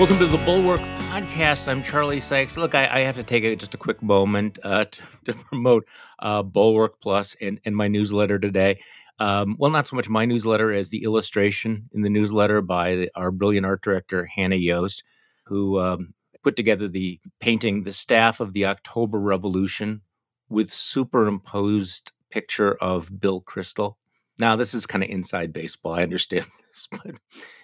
Welcome to the Bulwark Podcast. I'm Charlie Sykes. Look, I, I have to take a, just a quick moment uh, to, to, promote uh, Bulwark Plus and, and my newsletter today. Um, well, not so much my newsletter as the illustration in the newsletter by the, our brilliant art director, Hannah Yost, who um, put together the painting, The Staff of the October Revolution, with superimposed picture of Bill Kristol. Now, this is kind of inside baseball. I understand this, but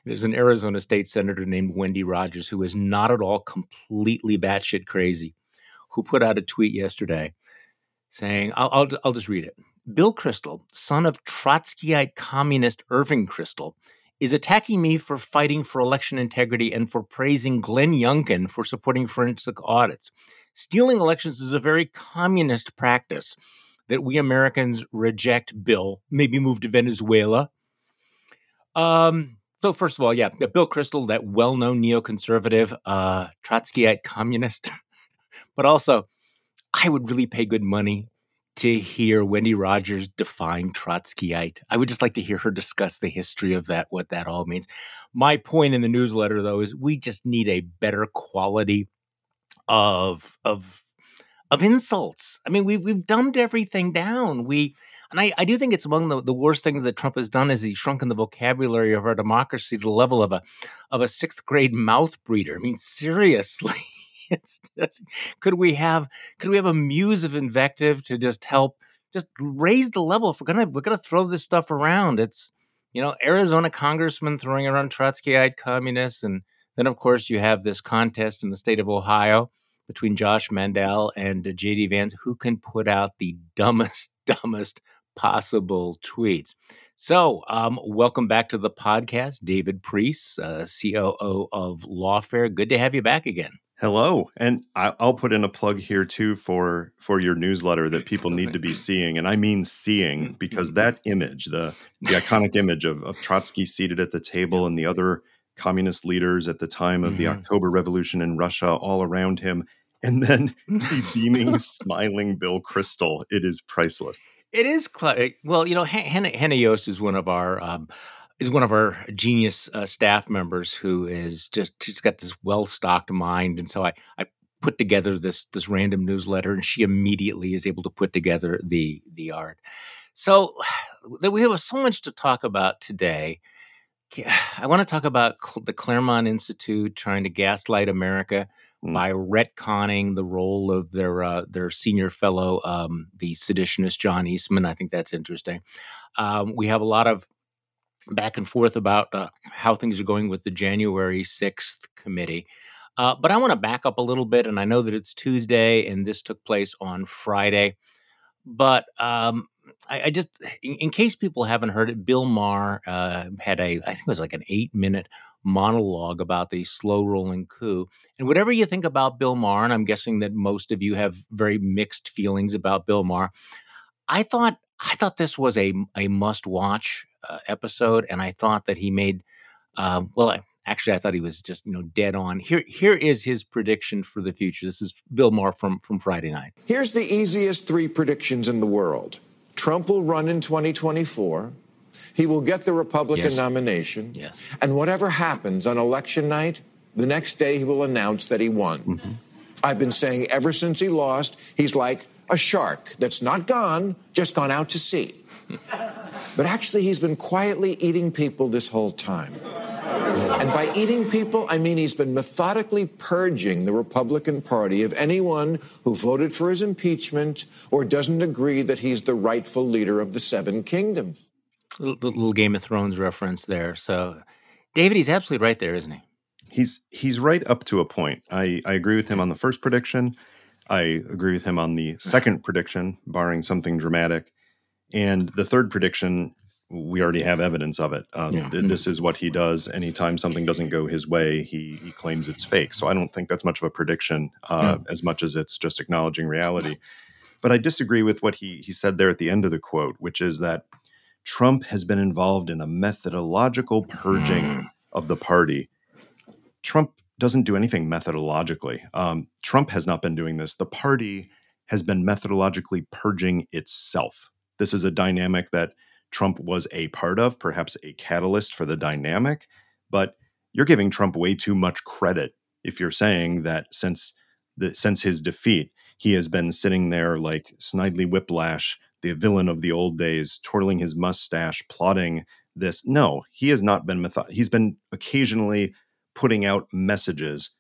there's an Arizona state senator named Wendy Rogers who is not at all completely batshit crazy, who put out a tweet yesterday saying, I'll, I'll, I'll just read it. Bill Kristol, son of Trotskyite communist Irving Kristol, is attacking me for fighting for election integrity and for praising Glenn Youngkin for supporting forensic audits. Stealing elections is a very communist practice that we Americans reject Bill, maybe move to Venezuela. Um, so first of all, yeah, Bill Kristol, that well-known neoconservative, uh, Trotskyite communist, but also, I would really pay good money to hear Wendy Rogers define Trotskyite. I would just like to hear her discuss the history of that, what that all means. My point in the newsletter, though, is we just need a better quality of of of insults. I mean, we've we've dumbed everything down. We and I, I do think it's among the, the worst things that Trump has done is he's shrunken the vocabulary of our democracy to the level of a of a sixth grade mouth breeder. I mean, seriously. It's just, could we have could we have a muse of invective to just help just raise the level if we're gonna we're gonna throw this stuff around. It's you know, Arizona congressman throwing around Trotskyite communists and then of course you have this contest in the state of Ohio between Josh Mandel and JD Vance, who can put out the dumbest, dumbest possible tweets. So, um, welcome back to the podcast, David Priess, uh, COO of Lawfare. Good to have you back again. Hello, and I'll put in a plug here too for for your newsletter that people need to be seeing, and I mean seeing because that image, the the iconic image of, of Trotsky seated at the table and the other communist leaders at the time of mm-hmm. the October Revolution in Russia all around him, and then the beaming, smiling Bill Kristol. It is priceless. It is cl- well, you know, Hannah, Hannah Yost is one of our um, is one of our genius uh, staff members who is just she's got this well stocked mind, and so I I put together this this random newsletter, and she immediately is able to put together the the art. So that we have so much to talk about today. I want to talk about the Claremont Institute trying to gaslight America mm. by retconning the role of their uh, their senior fellow, um, the seditionist John Eastman. I think that's interesting. Um, we have a lot of back and forth about uh, how things are going with the January sixth committee. Uh, but I want to back up a little bit, and I know that it's Tuesday, and this took place on Friday. But um, I, I just, in, in, case people haven't heard it, Bill Maher uh, had a, I think it was like an eight minute monologue about the slow rolling coup. And whatever you think about Bill Maher, and I'm guessing that most of you have very mixed feelings about Bill Maher, I thought I thought this was a a must watch uh, episode, and I thought that he made uh, well. I, actually, I thought he was just you know dead on. Here here is his prediction for the future. This is Bill Maher from from Friday night. Here's the easiest three predictions in the world. Trump will run in 2024. He will get the Republican yes. nomination. Yes. And whatever happens on election night, the next day he will announce that he won. Mm-hmm. I've been saying ever since he lost, he's like a shark that's not gone, just gone out to sea. but actually, he's been quietly eating people this whole time. And by eating people, I mean he's been methodically purging the Republican Party of anyone who voted for his impeachment or doesn't agree that he's the rightful leader of the seven kingdoms. Little, little Game of Thrones reference there. So, David, he's absolutely right there, isn't he? He's he's right up to a point. I, I agree with him on the first prediction. I agree with him on the second prediction, barring something dramatic. And the third prediction, we already have evidence of it. Um, yeah. th- this is what he does. Anytime something doesn't go his way, he, he claims it's fake. So I don't think that's much of a prediction uh, yeah. as much as it's just acknowledging reality. But I disagree with what he, he said there at the end of the quote, which is that Trump has been involved in a methodological purging mm. of the party. Trump doesn't do anything methodologically. Um, Trump has not been doing this. The party has been methodologically purging itself. This is a dynamic that Trump was a part of, perhaps a catalyst for the dynamic, but you're giving Trump way too much credit if you're saying that since the since his defeat, he has been sitting there like Snidely Whiplash, the villain of the old days, twirling his mustache, plotting this. No, he has not been method. He's been occasionally putting out messages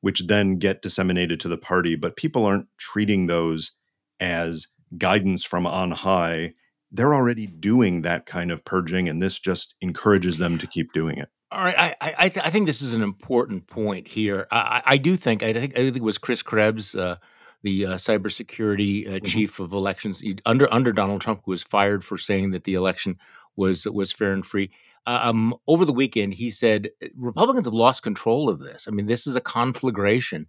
which then get disseminated to the party, but people aren't treating those as guidance from on high. They're already doing that kind of purging, and this just encourages them to keep doing it. All right, I I, th- I think this is an important point here. I, I do think I think I think it was Chris Krebs, uh, the uh, cybersecurity uh, mm-hmm. chief of elections under under Donald Trump, who was fired for saying that the election was was fair and free. Uh, um, over the weekend, he said Republicans have lost control of this. I mean, this is a conflagration,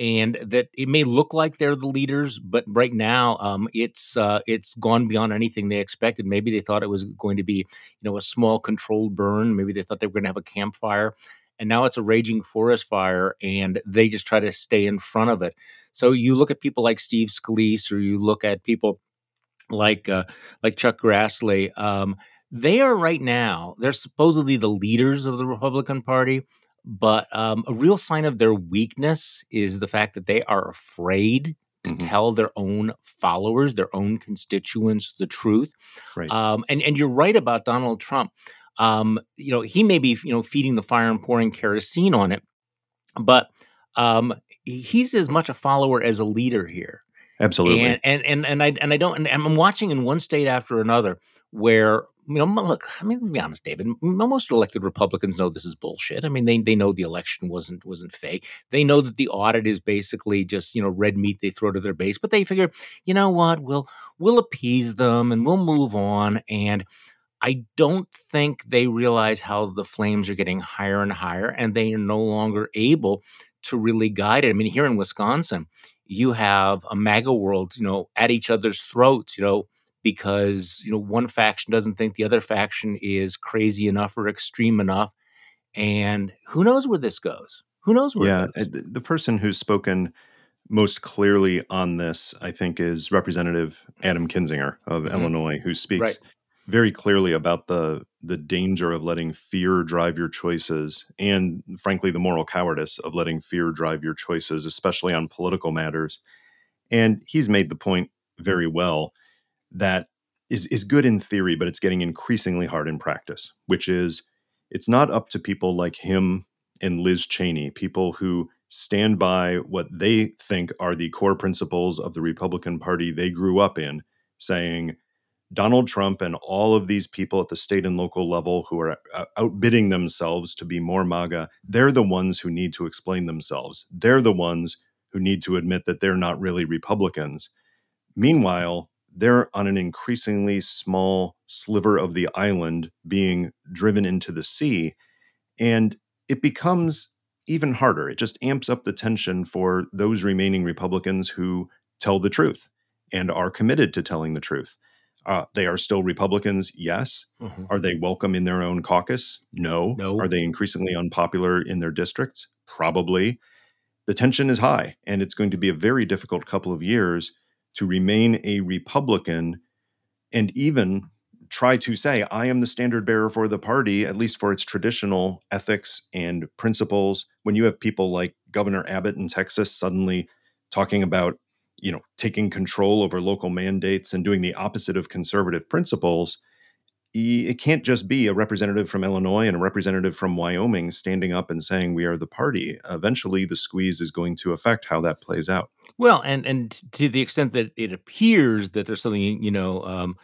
and that it may look like they're the leaders, but right now um, it's uh, it's gone beyond anything they expected. Maybe they thought it was going to be, you know, a small controlled burn. Maybe they thought they were going to have a campfire, and now it's a raging forest fire, and they just try to stay in front of it. So you look at people like Steve Scalise, or you look at people like uh, like Chuck Grassley. Um, they are right now, they're supposedly the leaders of the Republican Party, but um, a real sign of their weakness is the fact that they are afraid to mm-hmm. tell their own followers, their own constituents, the truth. Right. Um, and and you're right about Donald Trump. Um, you know, he may be you know feeding the fire and pouring kerosene on it, but um, he's as much a follower as a leader here. Absolutely. And and and, and I and I don't. And I'm watching in one state after another where you know, look, I mean, to be honest, David, most elected Republicans know this is bullshit. I mean, they they know the election wasn't wasn't fake. They know that the audit is basically just you know red meat they throw to their base. But they figure, you know what, we'll we'll appease them and we'll move on. And I don't think they realize how the flames are getting higher and higher, and they are no longer able to really guide it. I mean, here in Wisconsin, you have a MAGA world, you know, at each other's throats, you know because you know one faction doesn't think the other faction is crazy enough or extreme enough and who knows where this goes who knows where yeah the person who's spoken most clearly on this i think is representative adam kinzinger of mm-hmm. illinois who speaks right. very clearly about the the danger of letting fear drive your choices and frankly the moral cowardice of letting fear drive your choices especially on political matters and he's made the point very well that is is good in theory, but it's getting increasingly hard in practice, which is it's not up to people like him and Liz Cheney, people who stand by what they think are the core principles of the Republican Party they grew up in, saying Donald Trump and all of these people at the state and local level who are uh, outbidding themselves to be more MAGA, they're the ones who need to explain themselves. They're the ones who need to admit that they're not really Republicans. Meanwhile, they're on an increasingly small sliver of the island being driven into the sea. And it becomes even harder. It just amps up the tension for those remaining Republicans who tell the truth and are committed to telling the truth. Uh, they are still Republicans, yes. Mm-hmm. Are they welcome in their own caucus? No. No. Are they increasingly unpopular in their districts? Probably. The tension is high, and it's going to be a very difficult couple of years to remain a Republican and even try to say, I am the standard bearer for the party, at least for its traditional ethics and principles. When you have people like Governor Abbott in Texas suddenly talking about, you know, taking control over local mandates and doing the opposite of conservative principles, it can't just be a representative from Illinois and a representative from Wyoming standing up and saying we are the party. Eventually, the squeeze is going to affect how that plays out. Well, and and to the extent that it appears that there's something, you know, um,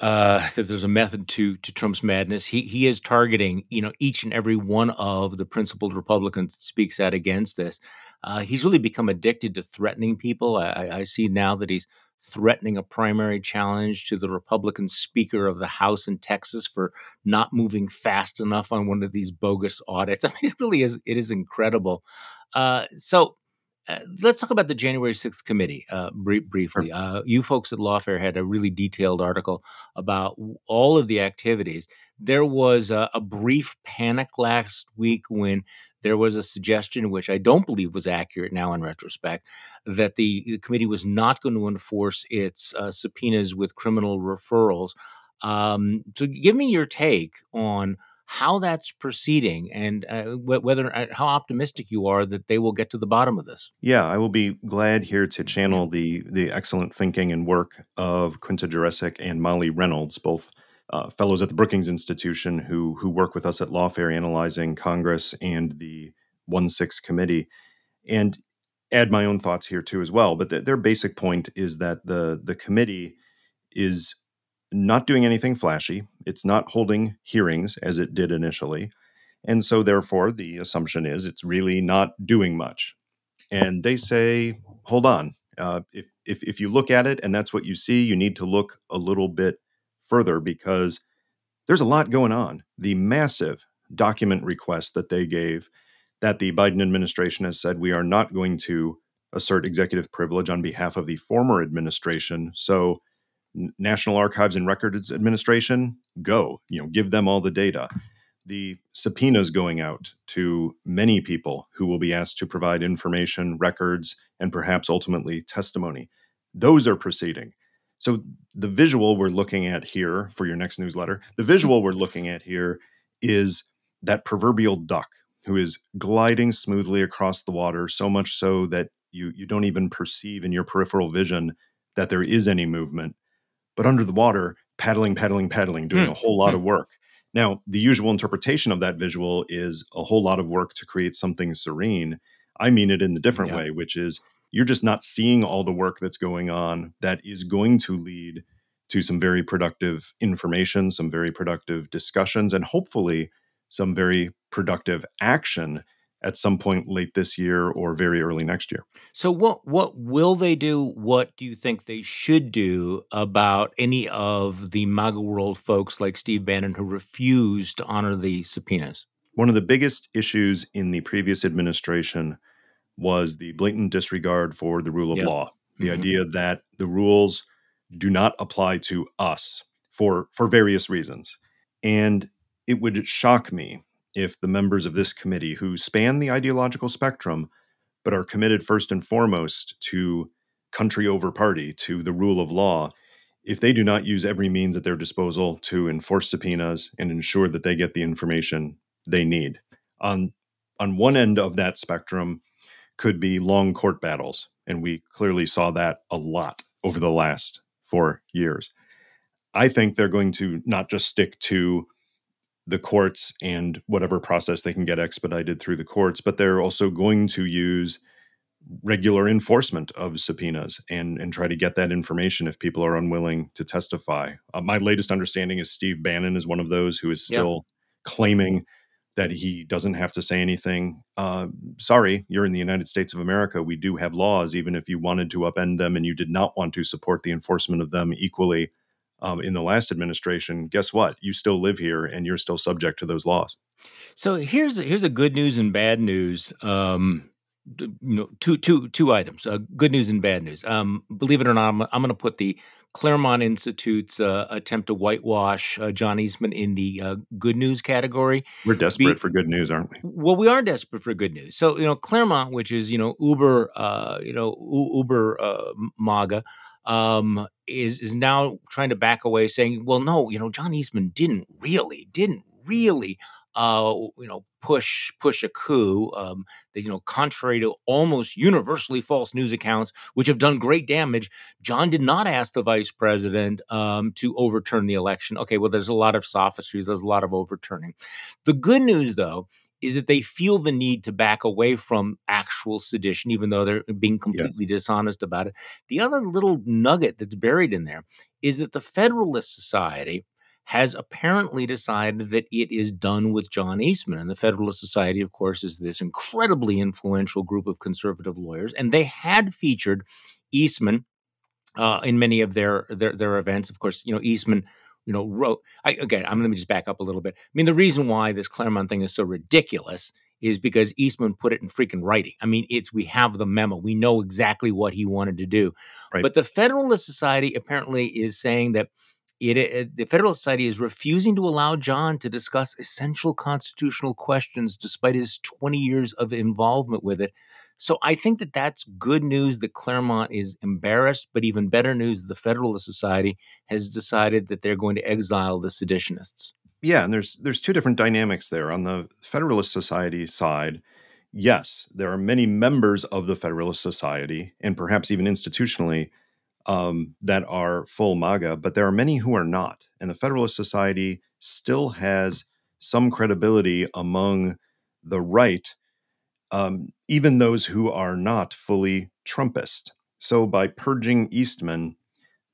uh, that there's a method to to Trump's madness. He he is targeting, you know, each and every one of the principled Republicans that speaks out against this. Uh, he's really become addicted to threatening people. I, I see now that he's threatening a primary challenge to the Republican Speaker of the House in Texas for not moving fast enough on one of these bogus audits. I mean, it really is. It is incredible. Uh, so. Uh, let's talk about the January 6th committee uh, briefly. Sure. Uh, you folks at Lawfare had a really detailed article about all of the activities. There was a, a brief panic last week when there was a suggestion, which I don't believe was accurate now in retrospect, that the, the committee was not going to enforce its uh, subpoenas with criminal referrals. Um, so, give me your take on how that's proceeding and uh, whether uh, how optimistic you are that they will get to the bottom of this. Yeah, I will be glad here to channel the the excellent thinking and work of Quinta Jurecic and Molly Reynolds, both uh, fellows at the Brookings Institution who who work with us at Lawfare analyzing Congress and the One Six Committee, and add my own thoughts here too as well. But th- their basic point is that the the committee is not doing anything flashy. It's not holding hearings as it did initially. And so, therefore, the assumption is it's really not doing much. And they say, hold on. Uh, if, if, if you look at it and that's what you see, you need to look a little bit further because there's a lot going on. The massive document request that they gave that the Biden administration has said we are not going to assert executive privilege on behalf of the former administration. So, National Archives and Records Administration, go, you know, give them all the data. The subpoenas going out to many people who will be asked to provide information, records, and perhaps ultimately testimony. Those are proceeding. So the visual we're looking at here for your next newsletter, the visual we're looking at here is that proverbial duck who is gliding smoothly across the water, so much so that you you don't even perceive in your peripheral vision that there is any movement but under the water, paddling, paddling, paddling, doing mm. a whole lot mm. of work. Now, the usual interpretation of that visual is a whole lot of work to create something serene. I mean it in the different yeah. way, which is you're just not seeing all the work that's going on that is going to lead to some very productive information, some very productive discussions, and hopefully some very productive action at some point late this year or very early next year. So what what will they do? What do you think they should do about any of the MAGA world folks like Steve Bannon who refused to honor the subpoenas? One of the biggest issues in the previous administration was the blatant disregard for the rule of yep. law. The mm-hmm. idea that the rules do not apply to us for for various reasons. And it would shock me if the members of this committee, who span the ideological spectrum, but are committed first and foremost to country over party, to the rule of law, if they do not use every means at their disposal to enforce subpoenas and ensure that they get the information they need. On, on one end of that spectrum could be long court battles, and we clearly saw that a lot over the last four years. I think they're going to not just stick to the courts and whatever process they can get expedited through the courts, but they're also going to use regular enforcement of subpoenas and and try to get that information if people are unwilling to testify. Uh, my latest understanding is Steve Bannon is one of those who is still claiming that he doesn't have to say anything. Uh, sorry, you're in the United States of America. We do have laws, even if you wanted to upend them and you did not want to support the enforcement of them equally um, in the last administration, guess what? You still live here and you're still subject to those laws. So here's here's a good news and bad news. Um, you know, two two two items. Uh, good news and bad news. Um, believe it or not, I'm, I'm going to put the Claremont Institute's uh, attempt to whitewash uh, John Eastman in the uh, good news category. We're desperate Be- for good news, aren't we? Well, we are desperate for good news. So you know, Claremont, which is you know Uber, uh, you know Uber uh, MAGA um, is is now trying to back away, saying, "Well, no, you know, John Eastman didn't really, didn't really, uh, you know, push push a coup. Um, that, you know, contrary to almost universally false news accounts, which have done great damage, John did not ask the vice president um, to overturn the election. Okay, well, there's a lot of sophistries, there's a lot of overturning. The good news, though, is that they feel the need to back away from actual sedition, even though they're being completely yeah. dishonest about it. The other little nugget that's buried in there is that the Federalist Society has apparently decided that it is done with John Eastman. And the Federalist Society, of course, is this incredibly influential group of conservative lawyers. And they had featured Eastman uh, in many of their, their their events. Of course, you know, Eastman you know, wrote. I, again, I'm going to just back up a little bit. I mean, the reason why this Claremont thing is so ridiculous is because Eastman put it in freaking writing. I mean, it's we have the memo. We know exactly what he wanted to do. Right. But the Federalist Society apparently is saying that it, it, the Federalist Society is refusing to allow John to discuss essential constitutional questions despite his 20 years of involvement with it. So I think that that's good news that Claremont is embarrassed, but even better news the Federalist Society has decided that they're going to exile the seditionists. Yeah, and there's there's two different dynamics there. On the Federalist Society side, yes, there are many members of the Federalist Society, and perhaps even institutionally, um, that are full MAGA, but there are many who are not. And the Federalist Society still has some credibility among the right, um, even those who are not fully Trumpist. So by purging Eastman,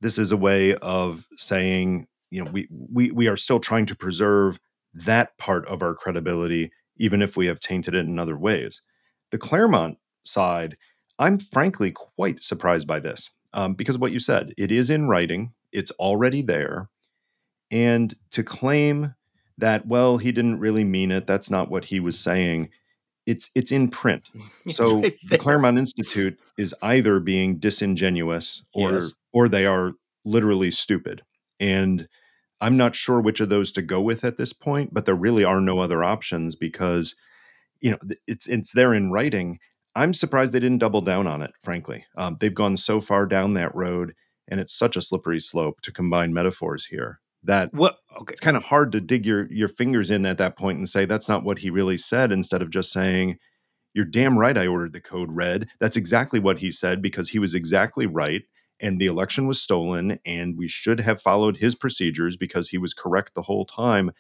this is a way of saying, you know, we we we are still trying to preserve that part of our credibility, even if we have tainted it in other ways. The Claremont side, I'm frankly quite surprised by this um, because of what you said. It is in writing, it's already there. And to claim that, well, he didn't really mean it, that's not what he was saying, it's it's in print. It's So right the. Claremont Institute is either being disingenuous or Yes. or they are literally stupid. And I'm not sure which of those to go with at this point, but there really are no other options because you know it's it's there in writing. I'm surprised they didn't double down on it. Frankly, um, they've gone so far down that road, and it's such a slippery slope to combine metaphors here that What? Okay. it's kind of hard to dig your your fingers in at that point and say that's not what he really said instead of just saying you're damn right I ordered the code red. That's exactly what he said because he was exactly right and the election was stolen and we should have followed his procedures because he was correct the whole time.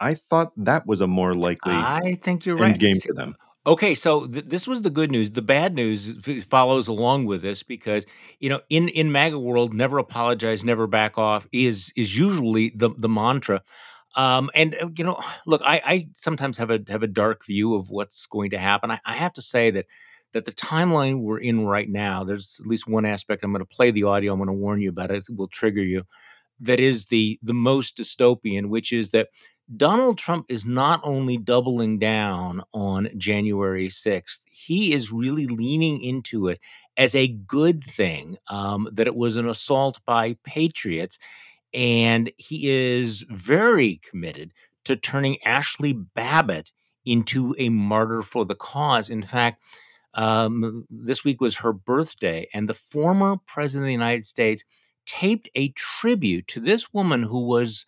I thought that was a more likely I think you're right. game for them. Okay, so th- this was the good news. The bad news f- follows along with this because you know, in in MAGA world, never apologize, never back off is is usually the the mantra. Um, and uh, you know, look, I, I sometimes have a have a dark view of what's going to happen. I, I have to say that that the timeline we're in right now, there's at least one aspect. I'm going to play the audio. I'm going to warn you about it. It will trigger you. That is the the most dystopian, which is that Donald Trump is not only doubling down on January 6th, he is really leaning into it as a good thing, um, that it was an assault by patriots. And he is very committed to turning Ashli Babbitt into a martyr for the cause. In fact, um, this week was her birthday, and the former president of the United States taped a tribute to this woman who was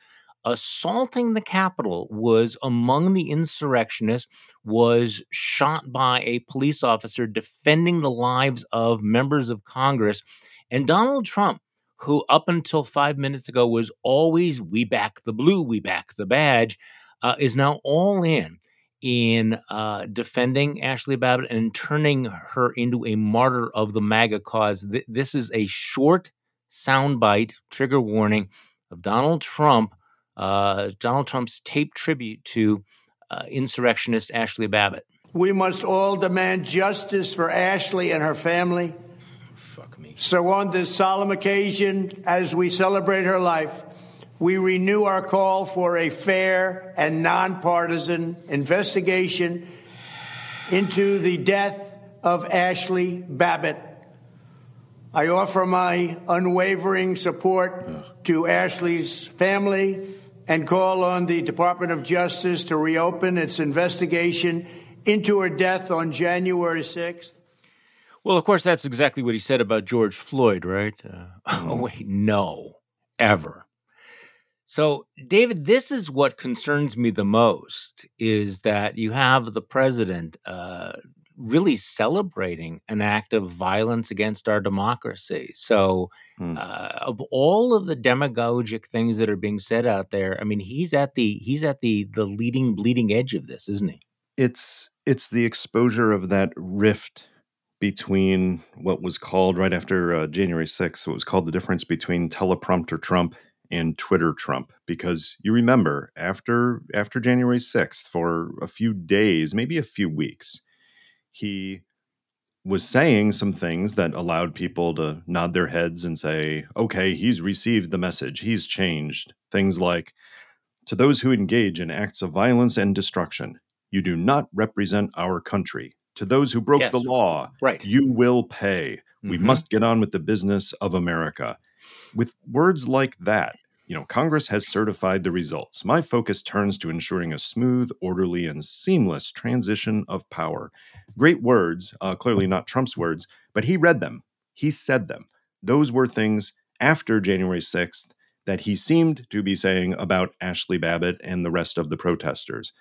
assaulting the Capitol, was among the insurrectionists, was shot by a police officer defending the lives of members of Congress. And Donald Trump, who up until five minutes ago was always, we back the blue, we back the badge, uh, is now all in in uh, defending Ashli Babbitt and turning her into a martyr of the MAGA cause. Th- this is a short soundbite, trigger warning, of Donald Trump, uh, Donald Trump's taped tribute to uh, insurrectionist Ashli Babbitt. We must all demand justice for Ashli and her family. Fuck me. So, on this solemn occasion, as we celebrate her life, we renew our call for a fair and nonpartisan investigation into the death of Ashli Babbitt. I offer my unwavering support to Ashli's family and call on the Department of Justice to reopen its investigation into her death on January 6th. Well, of course, that's exactly what he said about George Floyd, right? Uh, oh, wait, no, ever. So, David, this is what concerns me the most is that you have the president uh, really celebrating an act of violence against our democracy. So, Hmm. uh, of all of the demagogic things that are being said out there, I mean, he's at the he's at the the leading bleeding edge of this, isn't he? It's it's the exposure of that rift between what was called right after uh, January 6th, what was called the difference between teleprompter Trump and Twitter Trump. Because you remember after after January 6th, for a few days, maybe a few weeks, he was saying some things that allowed people to nod their heads and say, okay, he's received the message, he's changed. Things like, to those who engage in acts of violence and destruction, you do not represent our country. To those who broke the law, Right. you will pay. We Mhm. must get on with the business of America. With words like that, you know, Congress has certified the results. My focus turns to ensuring a smooth, orderly, and seamless transition of power. Great words, uh, clearly not Trump's words, but he read them. He said them. Those were things after January 6th that he seemed to be saying about Ashli Babbitt and the rest of the protesters.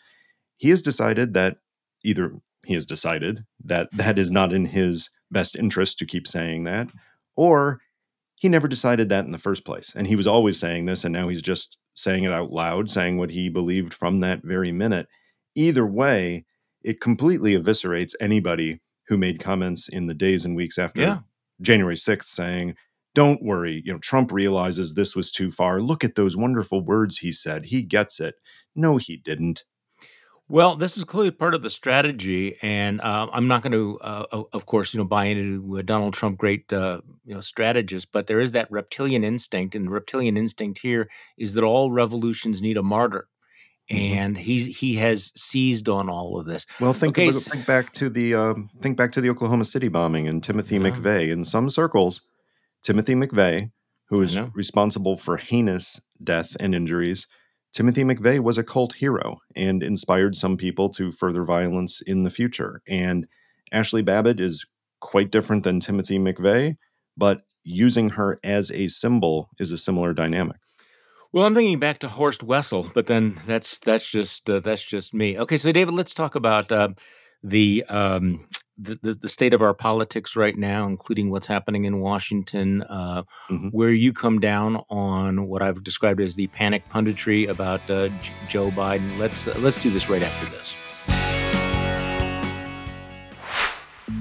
He has decided that either he has decided that that is not in his best interest to keep saying that, or he never decided that in the first place. And he was always saying this, and now he's just saying it out loud, saying what he believed from that very minute. Either way, it completely eviscerates anybody who made comments in the days and weeks after Yeah. January 6th saying, don't worry, you know, Trump realizes this was too far. Look at those wonderful words he said. He gets it. No, he didn't. Well, this is clearly part of the strategy, and uh, I'm not going to, uh, o- of course, you know, buy into a Donald Trump great, uh, you know, strategist. But there is that reptilian instinct, and the reptilian instinct here is that all revolutions need a martyr, Mhm. and he he has seized on all of this. Well, think Okay, about- s- think back to the um, think back to the Oklahoma City bombing and Timothy Yeah. McVeigh. In some circles, Timothy McVeigh, who I is know. responsible for heinous death and injuries, Timothy McVeigh was a cult hero and inspired some people to further violence in the future. And Ashli Babbitt is quite different than Timothy McVeigh, but using her as a symbol is a similar dynamic. Well, I'm thinking back to Horst Wessel, but then that's that's just uh, that's just me. Okay, so David, let's talk about uh, the, um, the the the state of our politics right now, including what's happening in Washington, uh, Mhm. where you come down on what I've described as the panic punditry about uh, J- Joe Biden. Let's uh, let's do this right after this.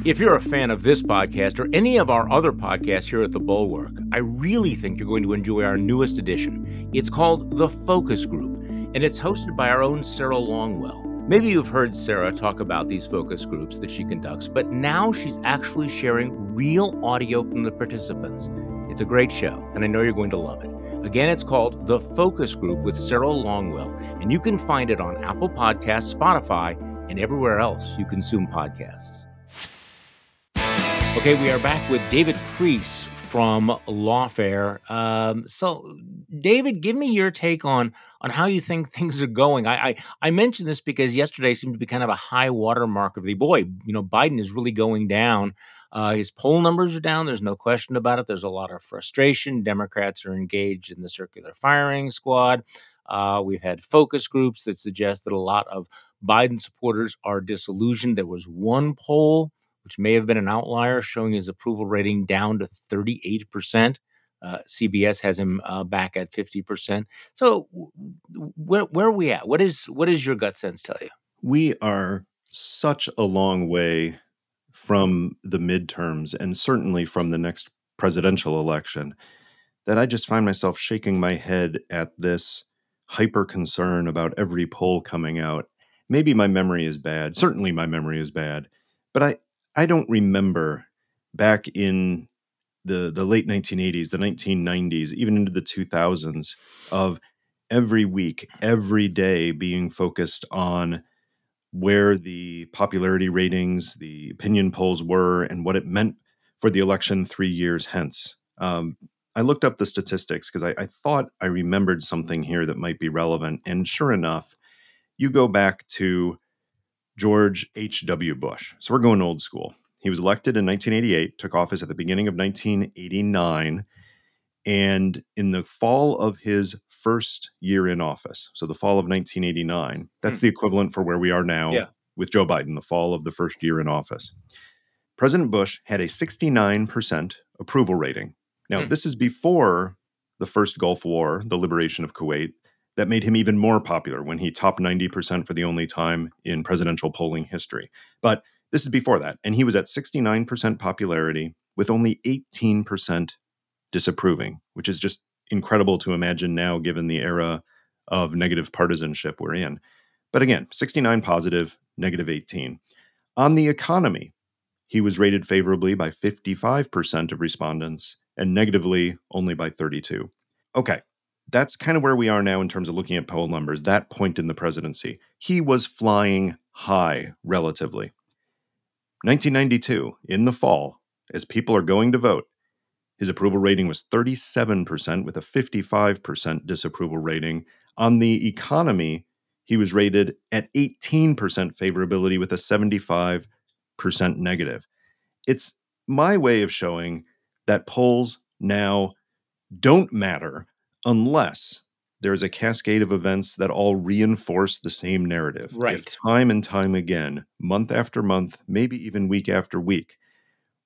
If you're a fan of this podcast or any of our other podcasts here at The Bulwark, I really think you're going to enjoy our newest edition. It's called The Focus Group, and it's hosted by our own Sarah Longwell. Maybe you've heard Sarah talk about these focus groups that she conducts, but now she's actually sharing real audio from the participants. It's a great show, and I know you're going to love it. Again, it's called The Focus Group with Sarah Longwell, and you can find it on Apple Podcasts, Spotify, and everywhere else you consume podcasts. Okay, we are back with David Priess from Lawfare. Um, so, David, give me your take on on how you think things are going. I, I I mentioned this because yesterday seemed to be kind of a high watermark of the boy. You know, Biden is really going down. Uh, his poll numbers are down. There's no question about it. There's a lot of frustration. Democrats are engaged in the circular firing squad. Uh, we've had focus groups that suggest that a lot of Biden supporters are disillusioned. There was one poll which may have been an outlier, showing his approval rating down to 38%. Uh, CBS has him uh, back at 50%. So where where are we at? What is what does your gut sense tell you? we are such a long way from the midterms and certainly from the next presidential election that I just find myself shaking my head at this hyper concern about every poll coming out. Maybe my memory is bad. Certainly my memory is bad. But I, I don't remember back in the, the late 1980s, the 1990s, even into the 2000s, of every week, every day being focused on where the popularity ratings, the opinion polls were, and what it meant for the election three years hence. Um, I looked up the statistics because I, I thought I remembered something here that might be relevant. And sure enough, you go back to George H.W. Bush. So we're going old school. He was elected in 1988, took office at the beginning of 1989. And in the fall of his first year in office, so the fall of 1989, that's the equivalent for where we are now Yeah. with Joe Biden, the fall of the first year in office. President Bush had a 69% approval rating. Now, Hmm. this is before the first Gulf War, the liberation of Kuwait, that made him even more popular when he topped 90% for the only time in presidential polling history. But this is before that. And he was at 69% popularity with only 18% disapproving, which is just incredible to imagine now given the era of negative partisanship we're in. But again, 69 positive, negative 18. On the economy, he was rated favorably by 55% of respondents and negatively only by 32. Okay, that's kind of where we are now in terms of looking at poll numbers, that point in the presidency. He was flying high relatively. 1992, in the fall, as people are going to vote, his approval rating was 37% with a 55% disapproval rating. On the economy, he was rated at 18% favorability with a 75% negative. It's my way of showing that polls now don't matter unless there's a cascade of events that all reinforce the same narrative. Right. If time and time again, month after month, maybe even week after week,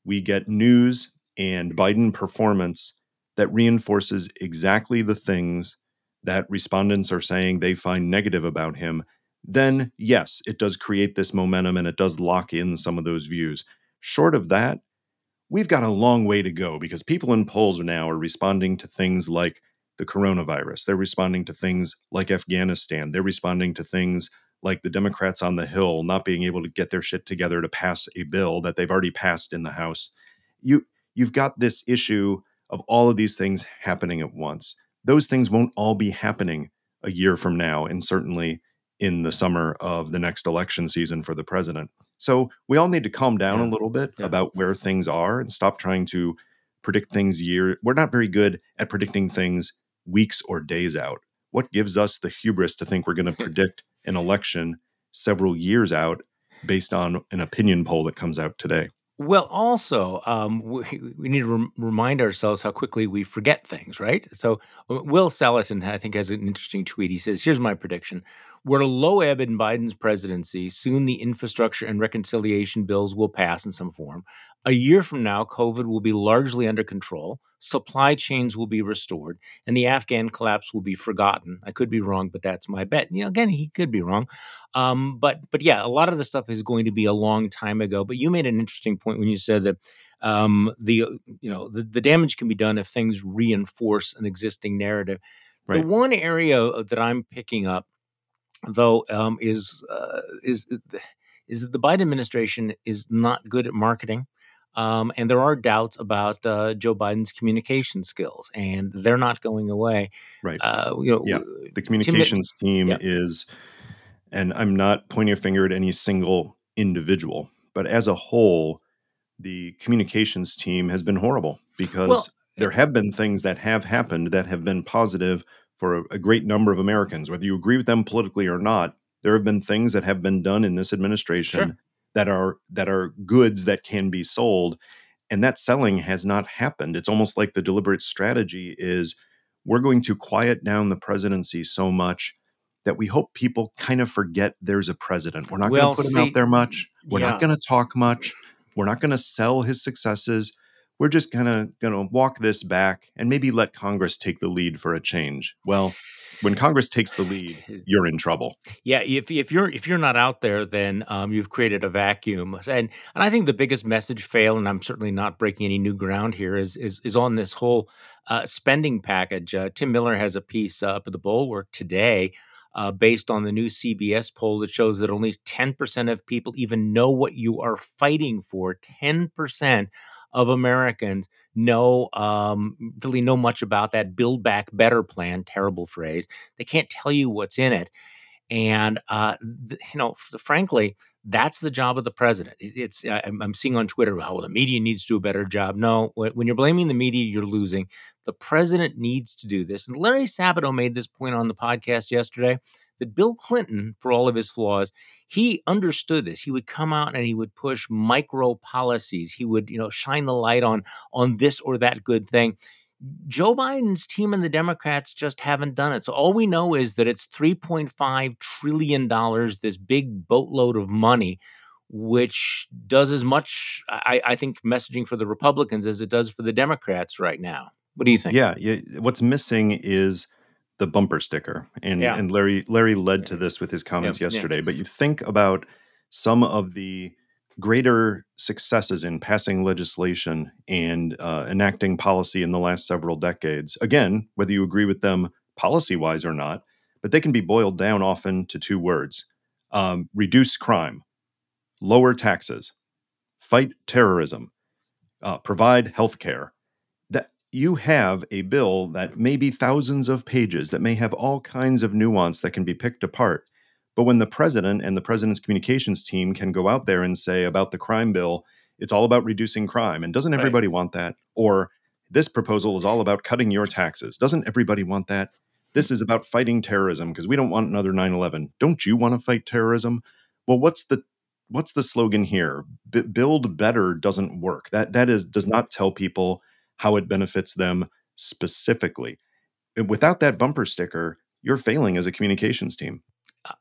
we get news and Biden performance that reinforces exactly the things that respondents are saying they find negative about him, then yes, it does create this momentum and it does lock in some of those views. Short of that, we've got a long way to go because people in polls now are responding to things like the coronavirus. They're responding to things like Afghanistan. They're responding to things like the Democrats on the Hill not being able to get their shit together to pass a bill that they've already passed in the House. You you've got this issue of all of these things happening at once. Those things won't all be happening a year from now and certainly in the summer of the next election season for the president. So we all need to calm down Yeah. a little bit Yeah. about where things are and stop trying to predict things year. We're not very good at predicting things weeks or days out. What gives us the hubris to think we're going to predict an election several years out based on an opinion poll that comes out today? Well, also, um, we, we need to rem- remind ourselves how quickly we forget things, right? So, uh, Will Saletan, I think, has an interesting tweet. He says, Here's my prediction. We're at a low ebb in Biden's presidency. Soon the infrastructure and reconciliation bills will pass in some form. A year from now, COVID will be largely under control. Supply chains will be restored, and the Afghan collapse will be forgotten. I could be wrong, but that's my bet. You know, again, he could be wrong. Um, but but yeah, a lot of the stuff is going to be a long time ago. But you made an interesting point when you said that um, the you know the, the damage can be done if things reinforce an existing narrative. The one area uh, that I'm picking up, though, um, is uh, is is that the Biden administration is not good at marketing. Um, and there are doubts about uh, Joe Biden's communication skills, and they're not going away. Right. Uh, you know, Yeah. the communications team yeah. is, and I'm not pointing a finger at any single individual, but as a whole, the communications team has been horrible because Well, there have been things that have happened that have been positive for a, a great number of Americans. Whether you agree with them politically or not, there have been things that have been done in this administration Sure. That are that are goods that can be sold and that selling has not happened. It's almost like the deliberate strategy is we're going to quiet down the presidency so much that we hope people kind of forget there's a president. We're not Well, going to put him out there much. We're yeah. not going to talk much. We're not going to sell his successes we're just kind of going to walk this back and maybe let congress take the lead for a change well when congress takes the lead you're in trouble Yeah, if if you're if you're not out there, then um, you've created a vacuum, and and I think the biggest message fail, and I'm certainly not breaking any new ground here, is is is on this whole uh, spending package. Uh, Tim Miller has a piece uh, up at the Bulwark today. Uh, based on the new CBS poll that shows that only 10% of people even know what you are fighting for. 10% of Americans know um, really know much about that Build Back Better plan. Terrible phrase. They can't tell you what's in it and uh, th- you know, f- frankly, that's the job of the president. It- It's I'm, seeing on Twitter how well, the media needs to do a better job. No, when you're blaming the media, you're losing. The president needs to do this. And Larry Sabato made this point on the podcast yesterday that Bill Clinton, for all of his flaws, he understood this. He would come out and he would push micro policies. He would, you know, shine the light on on this or that good thing. Joe Biden's team and the Democrats just haven't done it. So all we know is that it's $3.5 trillion, this big boatload of money, which does as much, I, I think, messaging for the Republicans as it does for the Democrats right now. What do you think? Yeah. What's missing is the bumper sticker, and Yeah. and Larry Larry led to this with his comments yeah. yesterday. But you think about some of the greater successes in passing legislation and uh, enacting policy in the last several decades. Again, whether you agree with them policy wise or not, but they can be boiled down often to two words: um, reduce crime, lower taxes, fight terrorism, uh, provide health care you have a bill that may be thousands of pages that may have all kinds of nuance that can be picked apart. But when the president and the president's communications team can go out there and say about the crime bill it's all about reducing crime and doesn't Right. everybody want that? Or this proposal is all about cutting your taxes. Doesn't everybody want that? Hmm. This is about fighting terrorism because we don't want another 9-11 don't you want to fight terrorism? Well what's the what's the slogan here? B- build better doesn't work. That that is does not tell people how it benefits them specifically without that bumper sticker, you're failing as a communications team.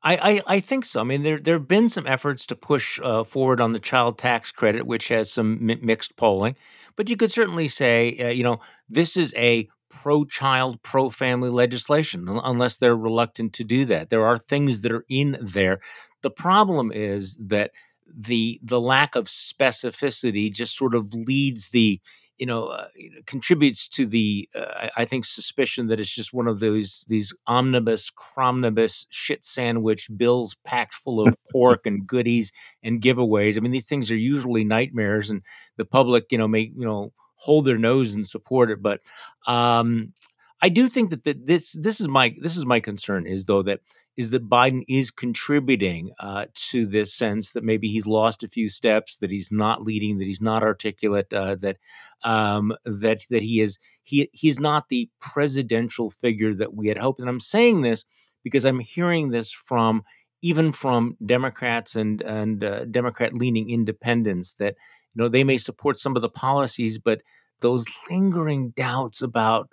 I, I, I think so. I mean, there there have been some efforts to push uh, forward on the child tax credit, which has some mi- mixed polling. But you could certainly say, uh, you know, this is a pro-child, pro-family legislation, unless they're reluctant to do that. There are things that are in there. The problem is that the the lack of specificity just sort of leads the you know, uh, contributes to the uh, I think suspicion that it's just one of those these omnibus cromnibus shit sandwich bills packed full of pork and goodies and giveaways. I mean, these things are usually nightmares, and the public, you know, may you know hold their nose and support it. But um, I do think that the, this this is my this is my concern is though that is that Biden is contributing uh, to this sense that maybe he's lost a few steps, that he's not leading, that he's not articulate, uh, that um, that that he is he he's not the presidential figure that we had hoped. And I'm saying this because I'm hearing this from even from Democrats and and uh, Democrat leaning independents that you know they may support some of the policies, but those lingering doubts about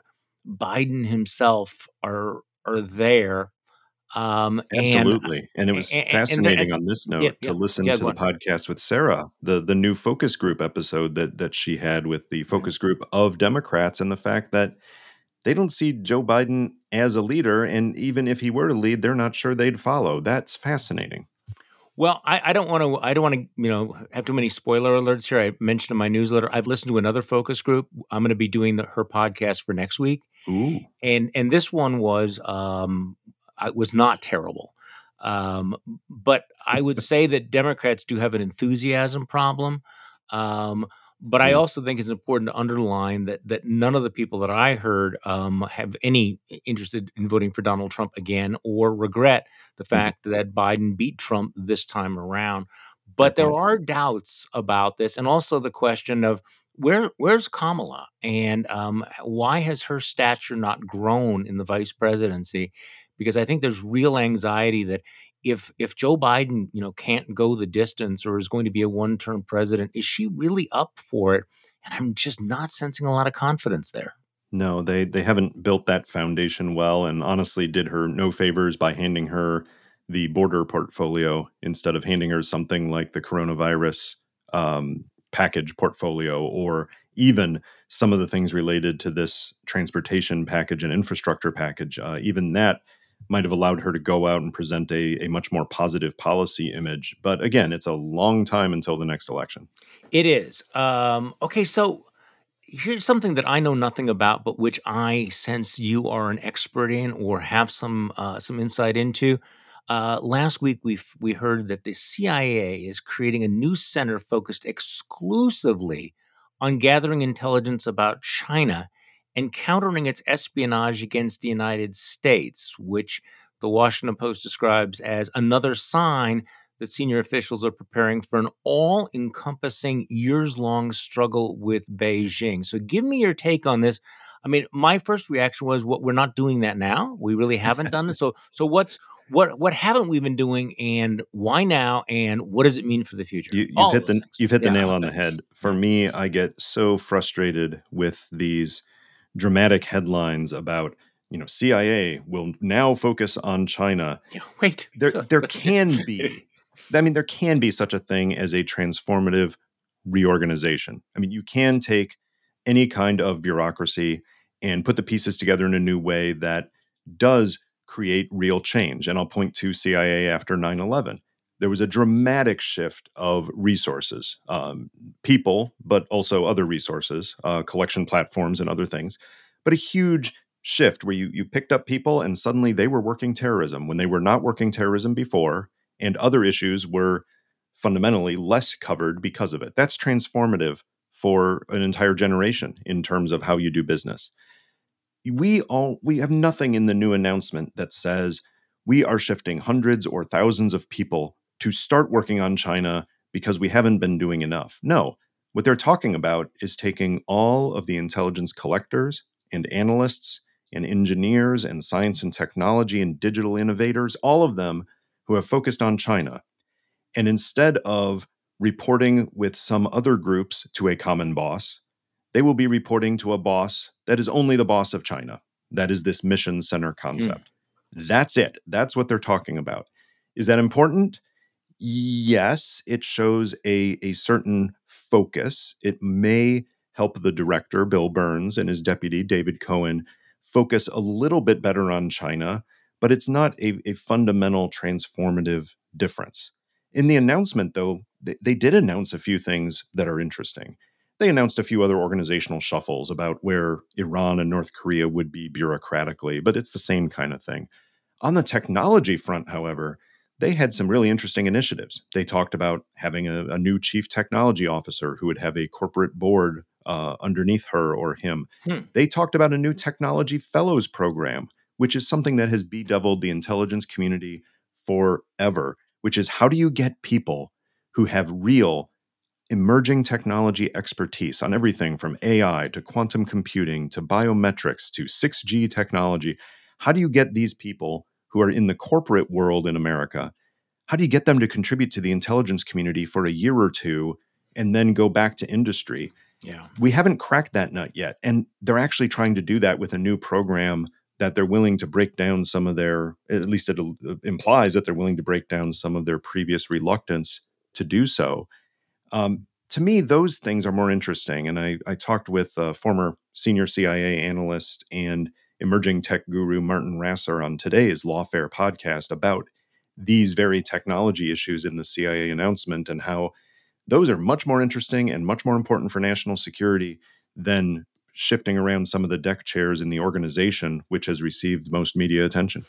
Biden himself are are there um, Absolutely, and, and, it was and, fascinating and, on this note yeah, to listen yeah, to the on. podcast with Sarah, the the new focus group episode that that she had with the focus group of Democrats, and the fact that they don't see Joe Biden as a leader, and even if he were to lead, they're not sure they'd follow. That's fascinating. Well, I, I don't want to. I don't want to. You know, have too many spoiler alerts here. I mentioned in my newsletter. I've listened to another focus group. I'm going to be doing the, her podcast for next week. Ooh. And and this one was um, was not terrible. Um, but I would say that Democrats do have an enthusiasm problem. Um, but I mm. also think it's important to underline that that none of the people that I heard um, have any interested in voting for Donald Trump again or regret the mm-hmm. fact that Biden beat Trump this time around. But there are doubts about this, and also the question of where where's Kamala and um, why has her stature not grown in the vice presidency? Because I think there's real anxiety that if if Joe Biden, you know, can't go the distance or is going to be a one-term president, is she really up for it? And I'm just not sensing a lot of confidence there. No, they they haven't built that foundation well and honestly did her no favors by handing her the border portfolio instead of handing her something like the coronavirus um, package portfolio or even some of the things related to this transportation package and infrastructure package. Uh, even that might have allowed her to go out and present a, a much more positive policy image. But again, it's a long time until the next election. It is. Um, okay, so here's something that I know nothing about, but which I sense you are an expert in or have some uh, some insight into. Uh, last week, we we heard that the CIA is creating a new center focused exclusively on gathering intelligence about China and countering its espionage against the United States, which the Washington Post describes as another sign that senior officials are preparing for an all encompassing years long struggle with Beijing. So, give me your take on this. I mean, my first reaction was, "What we're not doing that now. We really haven't done this. So, so what's what what haven't we been doing, and why now, and what does it mean for the future? You, have hit the things. you've hit the yeah. nail on the head. For mm-hmm. me, I get so frustrated with these dramatic headlines about you know CIA will now focus on China. Yeah, wait, there there can be. I mean, there can be such a thing as a transformative reorganization. I mean, you can take any kind of bureaucracy and put the pieces together in a new way that does create real change. And I'll point to CIA after 9 11. There was a dramatic shift of resources, um, people, but also other resources, uh, collection platforms, and other things. But a huge shift where you, you picked up people and suddenly they were working terrorism when they were not working terrorism before, and other issues were fundamentally less covered because of it. That's transformative for an entire generation in terms of how you do business we all we have nothing in the new announcement that says we are shifting hundreds or thousands of people to start working on China because we haven't been doing enough. No, what they're talking about is taking all of the intelligence collectors and analysts and engineers and science and technology and digital innovators, all of them who have focused on China. And instead of reporting with some other groups to a common boss, they will be reporting to a boss that is only the boss of China. That is this mission center concept. Mm. That's it. That's what they're talking about. Is that important? Yes, it shows a, a certain focus. It may help the director, Bill Burns, and his deputy, David Cohen, focus a little bit better on China, but it's not a, a fundamental transformative difference. In the announcement, though, they, they did announce a few things that are interesting. They announced a few other organizational shuffles about where Iran and North Korea would be bureaucratically, but it's the same kind of thing. On the technology front, however, they had some really interesting initiatives. They talked about having a, a new chief technology officer who would have a corporate board uh, underneath her or him. Hmm. They talked about a new technology fellows program, which is something that has bedeviled the intelligence community forever, which is how do you get people who have real emerging technology expertise on everything from AI to quantum computing to biometrics to 6G technology? How do you get these people who are in the corporate world in America? How do you get them to contribute to the intelligence community for a year or two and then go back to industry? Yeah. We haven't cracked that nut yet. And they're actually trying to do that with a new program that they're willing to break down some of their, at least it uh, implies that they're willing to break down some of their previous reluctance to do so. Um, to me, those things are more interesting. And I, I talked with a former senior CIA analyst and emerging tech guru Martin Rasser on today's Lawfare podcast about these very technology issues in the CIA announcement and how those are much more interesting and much more important for national security than shifting around some of the deck chairs in the organization, which has received most media attention.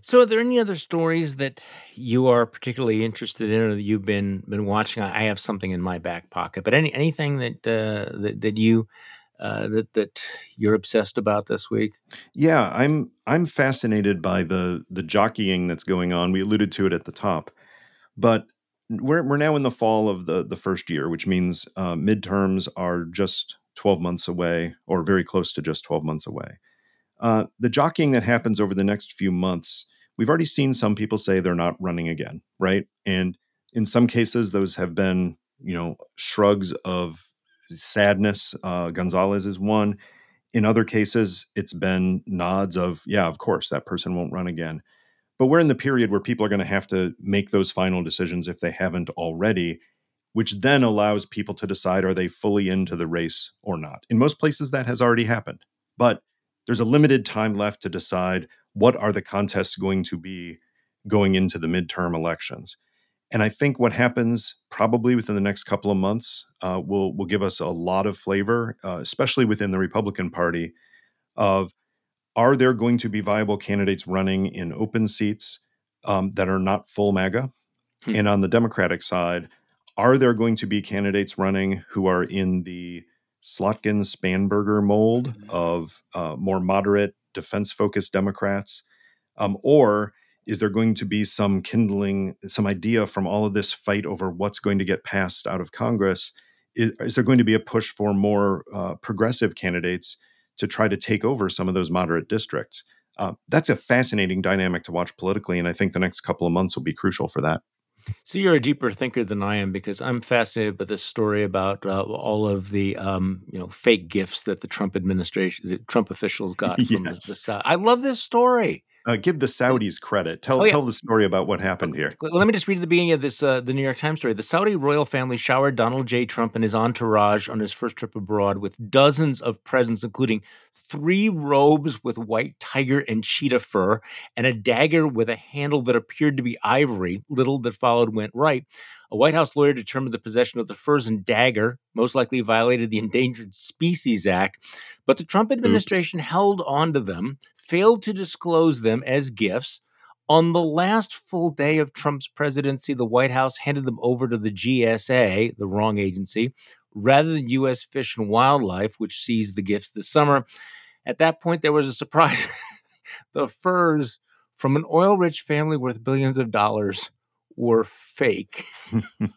So, are there any other stories that you are particularly interested in, or that you've been been watching? I have something in my back pocket, but any anything that uh, that that you uh, that that you're obsessed about this week? Yeah, I'm I'm fascinated by the the jockeying that's going on. We alluded to it at the top, but we're we're now in the fall of the the first year, which means uh, midterms are just 12 months away, or very close to just 12 months away. Uh, the jockeying that happens over the next few months, we've already seen some people say they're not running again, right? And in some cases, those have been you know shrugs of sadness. Uh, Gonzalez is one. In other cases, it's been nods of, yeah, of course, that person won't run again. But we're in the period where people are going to have to make those final decisions if they haven't already, which then allows people to decide are they fully into the race or not. In most places, that has already happened. But there's a limited time left to decide what are the contests going to be going into the midterm elections. And I think what happens probably within the next couple of months uh, will will give us a lot of flavor, uh, especially within the Republican Party, of are there going to be viable candidates running in open seats um, that are not full MAGA? Hmm. And on the Democratic side, are there going to be candidates running who are in the Slotkin Spanberger mold mm-hmm. of uh, more moderate, defense focused Democrats? Um, or is there going to be some kindling, some idea from all of this fight over what's going to get passed out of Congress? Is, is there going to be a push for more uh, progressive candidates to try to take over some of those moderate districts? Uh, that's a fascinating dynamic to watch politically, and I think the next couple of months will be crucial for that. So you're a deeper thinker than I am because I'm fascinated by this story about uh, all of the um, you know fake gifts that the Trump administration, the Trump officials got from yes. the, the South. I love this story. Uh, give the Saudis credit. Tell oh, yeah. tell the story about what happened here. Let me just read the beginning of this uh, the New York Times story. The Saudi royal family showered Donald J. Trump and his entourage on his first trip abroad with dozens of presents, including three robes with white tiger and cheetah fur and a dagger with a handle that appeared to be ivory. Little that followed went right. A White House lawyer determined the possession of the furs and dagger most likely violated the Endangered Species Act, but the Trump administration Oops. held onto them, failed to disclose them as gifts. On the last full day of Trump's presidency, the White House handed them over to the GSA, the wrong agency, rather than U.S. Fish and Wildlife, which seized the gifts this summer. At that point, there was a surprise. the furs from an oil rich family worth billions of dollars were fake.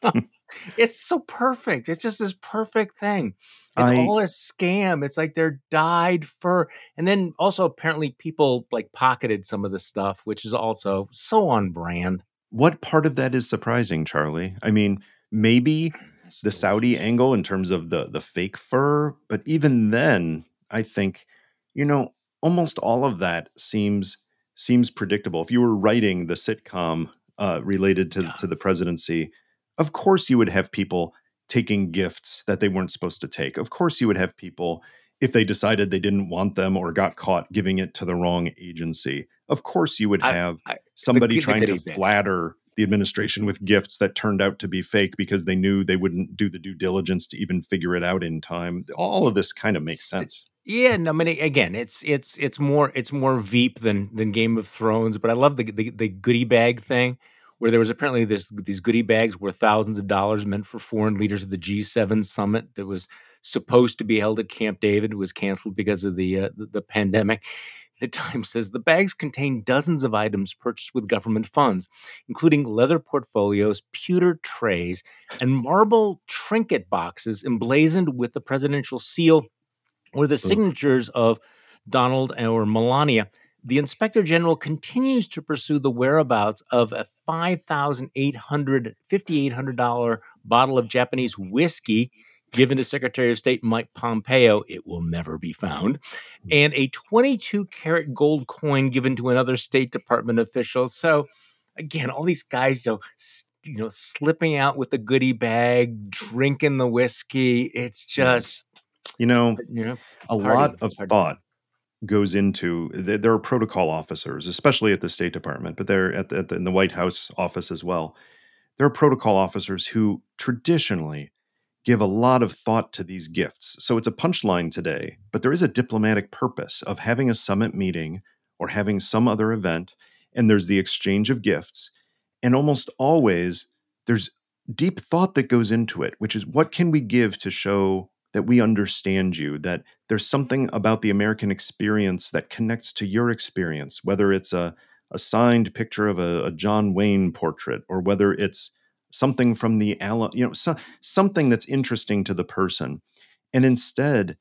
it's so perfect. It's just this perfect thing. It's I, all a scam. It's like they're dyed fur. And then also apparently people like pocketed some of the stuff, which is also so on brand. What part of that is surprising, Charlie? I mean, maybe the Saudi angle in terms of the the fake fur, but even then, I think, you know, almost all of that seems seems predictable. If you were writing the sitcom uh, related to, to the presidency, of course you would have people taking gifts that they weren't supposed to take. Of course you would have people if they decided they didn't want them or got caught giving it to the wrong agency. Of course you would have I, I, somebody the, trying the to flatter the administration with gifts that turned out to be fake because they knew they wouldn't do the due diligence to even figure it out in time. All of this kind of makes sense. Yeah, no, I mean, again, it's it's it's more it's more Veep than than Game of Thrones, but I love the the, the goodie bag thing where there was apparently this these goodie bags worth thousands of dollars meant for foreign leaders of the G7 summit that was supposed to be held at Camp David was canceled because of the uh, the, the pandemic. The Times says the bags contain dozens of items purchased with government funds, including leather portfolios, pewter trays, and marble trinket boxes emblazoned with the presidential seal or the mm. signatures of Donald or Melania, the inspector general continues to pursue the whereabouts of a $5,800, $5,800 bottle of Japanese whiskey given to Secretary of State Mike Pompeo. It will never be found. Mm. And a 22 karat gold coin given to another State Department official. So, again, all these guys, you know, you know, slipping out with the goodie bag, drinking the whiskey. It's mm. just you know, you know a party, lot of party. thought goes into there are protocol officers, especially at the State Department, but they're at the, at the, in the White House office as well. There are protocol officers who traditionally give a lot of thought to these gifts. So it's a punchline today, but there is a diplomatic purpose of having a summit meeting or having some other event, and there's the exchange of gifts. And almost always, there's deep thought that goes into it, which is what can we give to show that we understand you, that there's something about the American experience that connects to your experience, whether it's a, a signed picture of a, a John Wayne portrait or whether it's something from the you know, so, something that's interesting to the person. And instead,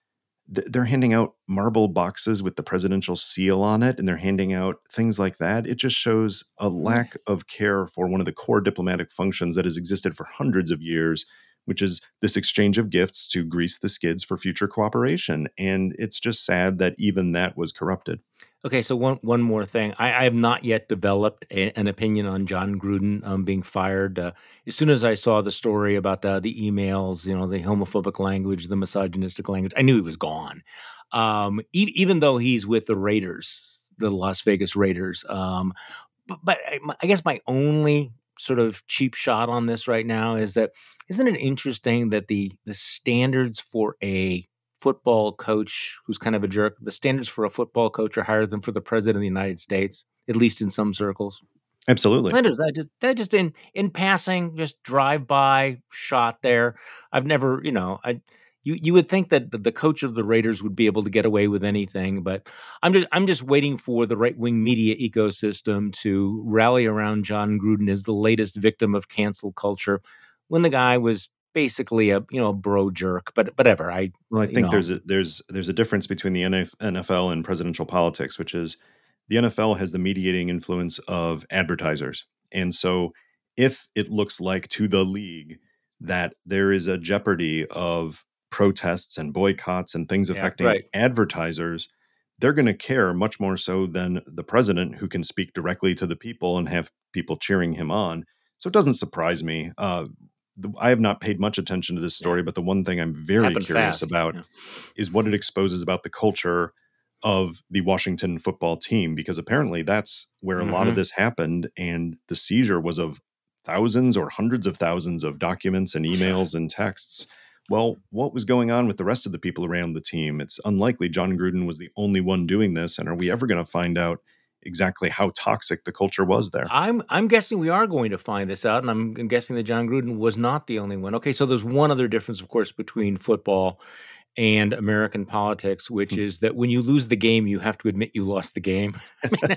they're handing out marble boxes with the presidential seal on it and they're handing out things like that it just shows a mm. lack of care for one of the core diplomatic functions that has existed for hundreds of years which is this exchange of gifts to grease the skids for future cooperation. And it's just sad that even that was corrupted. Okay, so one one more thing. I, I have not yet developed a, an opinion on Jon Gruden um, being fired. Uh, as soon as I saw the story about the the emails, you know, the homophobic language, the misogynistic language, I knew he was gone. Um, e- even though he's with the Raiders, the Las Vegas Raiders. Um, but, but I, I guess my only sort of cheap shot on this right now is that isn't it interesting that the the standards for a football coach who's kind of a jerk, the standards for a football coach are higher than for the president of the United States, at least in some circles. Absolutely. That just, that just, that just in in passing, just drive by shot there. I've never, you know, I you you would think that the, coach of the Raiders would be able to get away with anything, but I'm just I'm just waiting for the right wing media ecosystem to rally around Jon Gruden as the latest victim of cancel culture, when the guy was basically a you know a bro jerk. But whatever, I well I think know. there's a there's there's a difference between the NFL and presidential politics, which is the NFL has the mediating influence of advertisers, and so if it looks like to the league that there is a jeopardy of protests and boycotts and things affecting yeah, right. advertisers, they're going to care much more so than the president who can speak directly to the people and have people cheering him on. So it doesn't surprise me. Uh, the, I have not paid much attention to this story, yeah. but the one thing I'm very curious fast. about yeah. is what it exposes about the culture of the Washington football team, because apparently that's where mm-hmm. a lot of mm-hmm. this happened. And the seizure was of thousands or hundreds of thousands of documents and emails and texts well, what was going on with the rest of the people around the team? It's unlikely Jon Gruden was the only one doing this. And are we ever going to find out exactly how toxic the culture was there? I'm I'm guessing we are going to find this out, and I'm guessing that Jon Gruden was not the only one. Okay, so there's one other difference, of course, between football and American politics, which mm. is that when you lose the game, you have to admit you lost the game. I mean,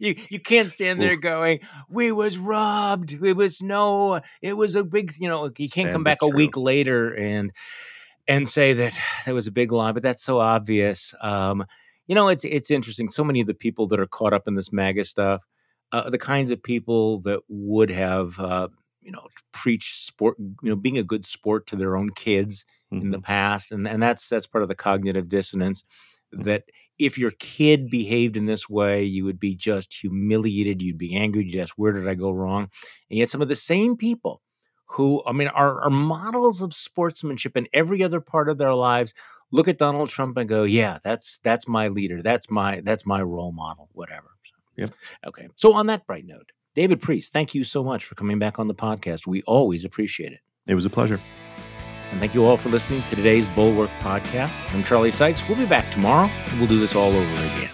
you you can't stand there going, "We was robbed. It was no. It was a big." You know, you can't come back a week later and and say that that was a big lie, but that's so obvious. Um, you know, it's it's interesting. So many of the people that are caught up in this MAGA stuff, uh, the kinds of people that would have. Uh, you know preach sport you know being a good sport to their own kids mm-hmm. in the mm-hmm. past and and that's that's part of the cognitive dissonance mm-hmm. that if your kid behaved in this way, you would be just humiliated. You'd be angry. You'd ask, where did I go wrong? And yet, some of the same people who, I mean, are, are models of sportsmanship in every other part of their lives look at Donald Trump and go, yeah, that's that's my leader. That's my that's my role model, whatever. So, Yep. Okay. So on that bright note, David Priess, thank you so much for coming back on the podcast. We always appreciate it. It was a pleasure. And thank you all for listening to today's Bulwark podcast. I'm Charlie Sykes. We'll be back tomorrow and we'll do this all over again.